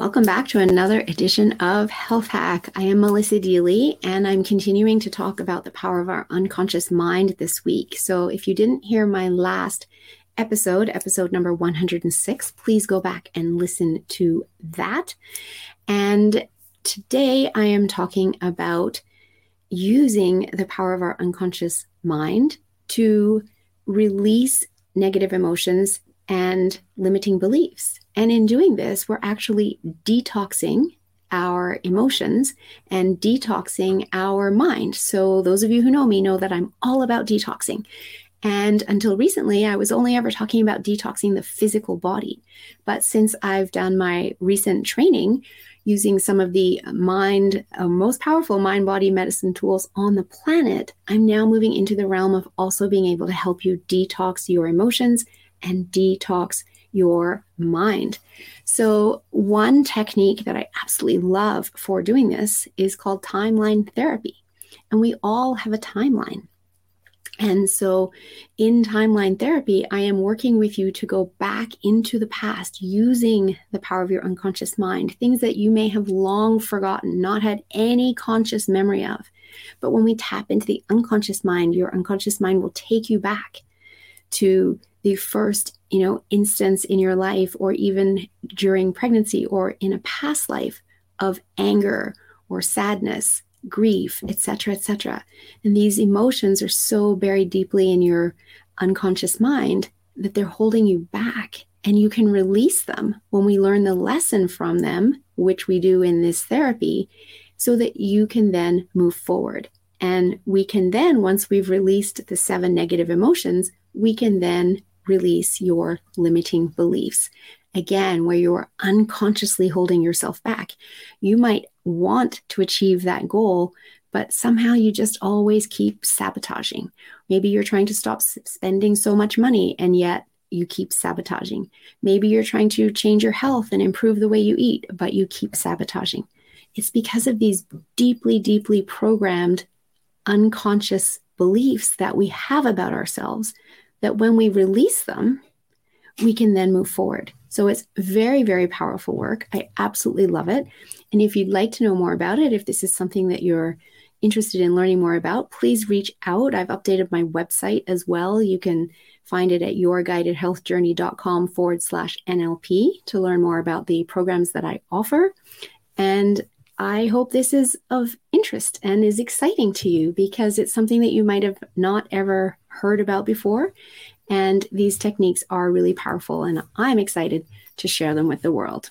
Welcome back to another edition of Health Hack. I am Melissa Deely, and I'm continuing to talk about the power of our unconscious mind this week. So, if you didn't hear my last episode, episode number 106, please go back and listen to that. And today I am talking about using the power of our unconscious mind to release negative emotions and limiting beliefs. And in doing this, we're actually detoxing our emotions and detoxing our mind. So, those of you who know me know that I'm all about detoxing. And until recently, I was only ever talking about detoxing the physical body. But since I've done my recent training using some of the mind, uh, most powerful mind body medicine tools on the planet, I'm now moving into the realm of also being able to help you detox your emotions and detox your mind. So, one technique that I absolutely love for doing this is called timeline therapy. And we all have a timeline. And so, in timeline therapy, I am working with you to go back into the past using the power of your unconscious mind, things that you may have long forgotten, not had any conscious memory of. But when we tap into the unconscious mind, your unconscious mind will take you back to the first you know instance in your life or even during pregnancy or in a past life of anger or sadness grief etc etc and these emotions are so buried deeply in your unconscious mind that they're holding you back and you can release them when we learn the lesson from them which we do in this therapy so that you can then move forward. And we can then once we've released the seven negative emotions we can then release your limiting beliefs. Again, where you're unconsciously holding yourself back. You might want to achieve that goal, but somehow you just always keep sabotaging. Maybe you're trying to stop spending so much money and yet you keep sabotaging. Maybe you're trying to change your health and improve the way you eat, but you keep sabotaging. It's because of these deeply, deeply programmed unconscious beliefs that we have about ourselves that when we release them, we can then move forward. So it's very, very powerful work. I absolutely love it. And if you'd like to know more about it, if this is something that you're interested in learning more about, please reach out. I've updated my website as well. You can find it at yourguidedhealthjourney.com forward slash NLP to learn more about the programs that I offer. And I hope this is of interest and is exciting to you because it's something that you might have not ever heard about before. And these techniques are really powerful, and I'm excited to share them with the world.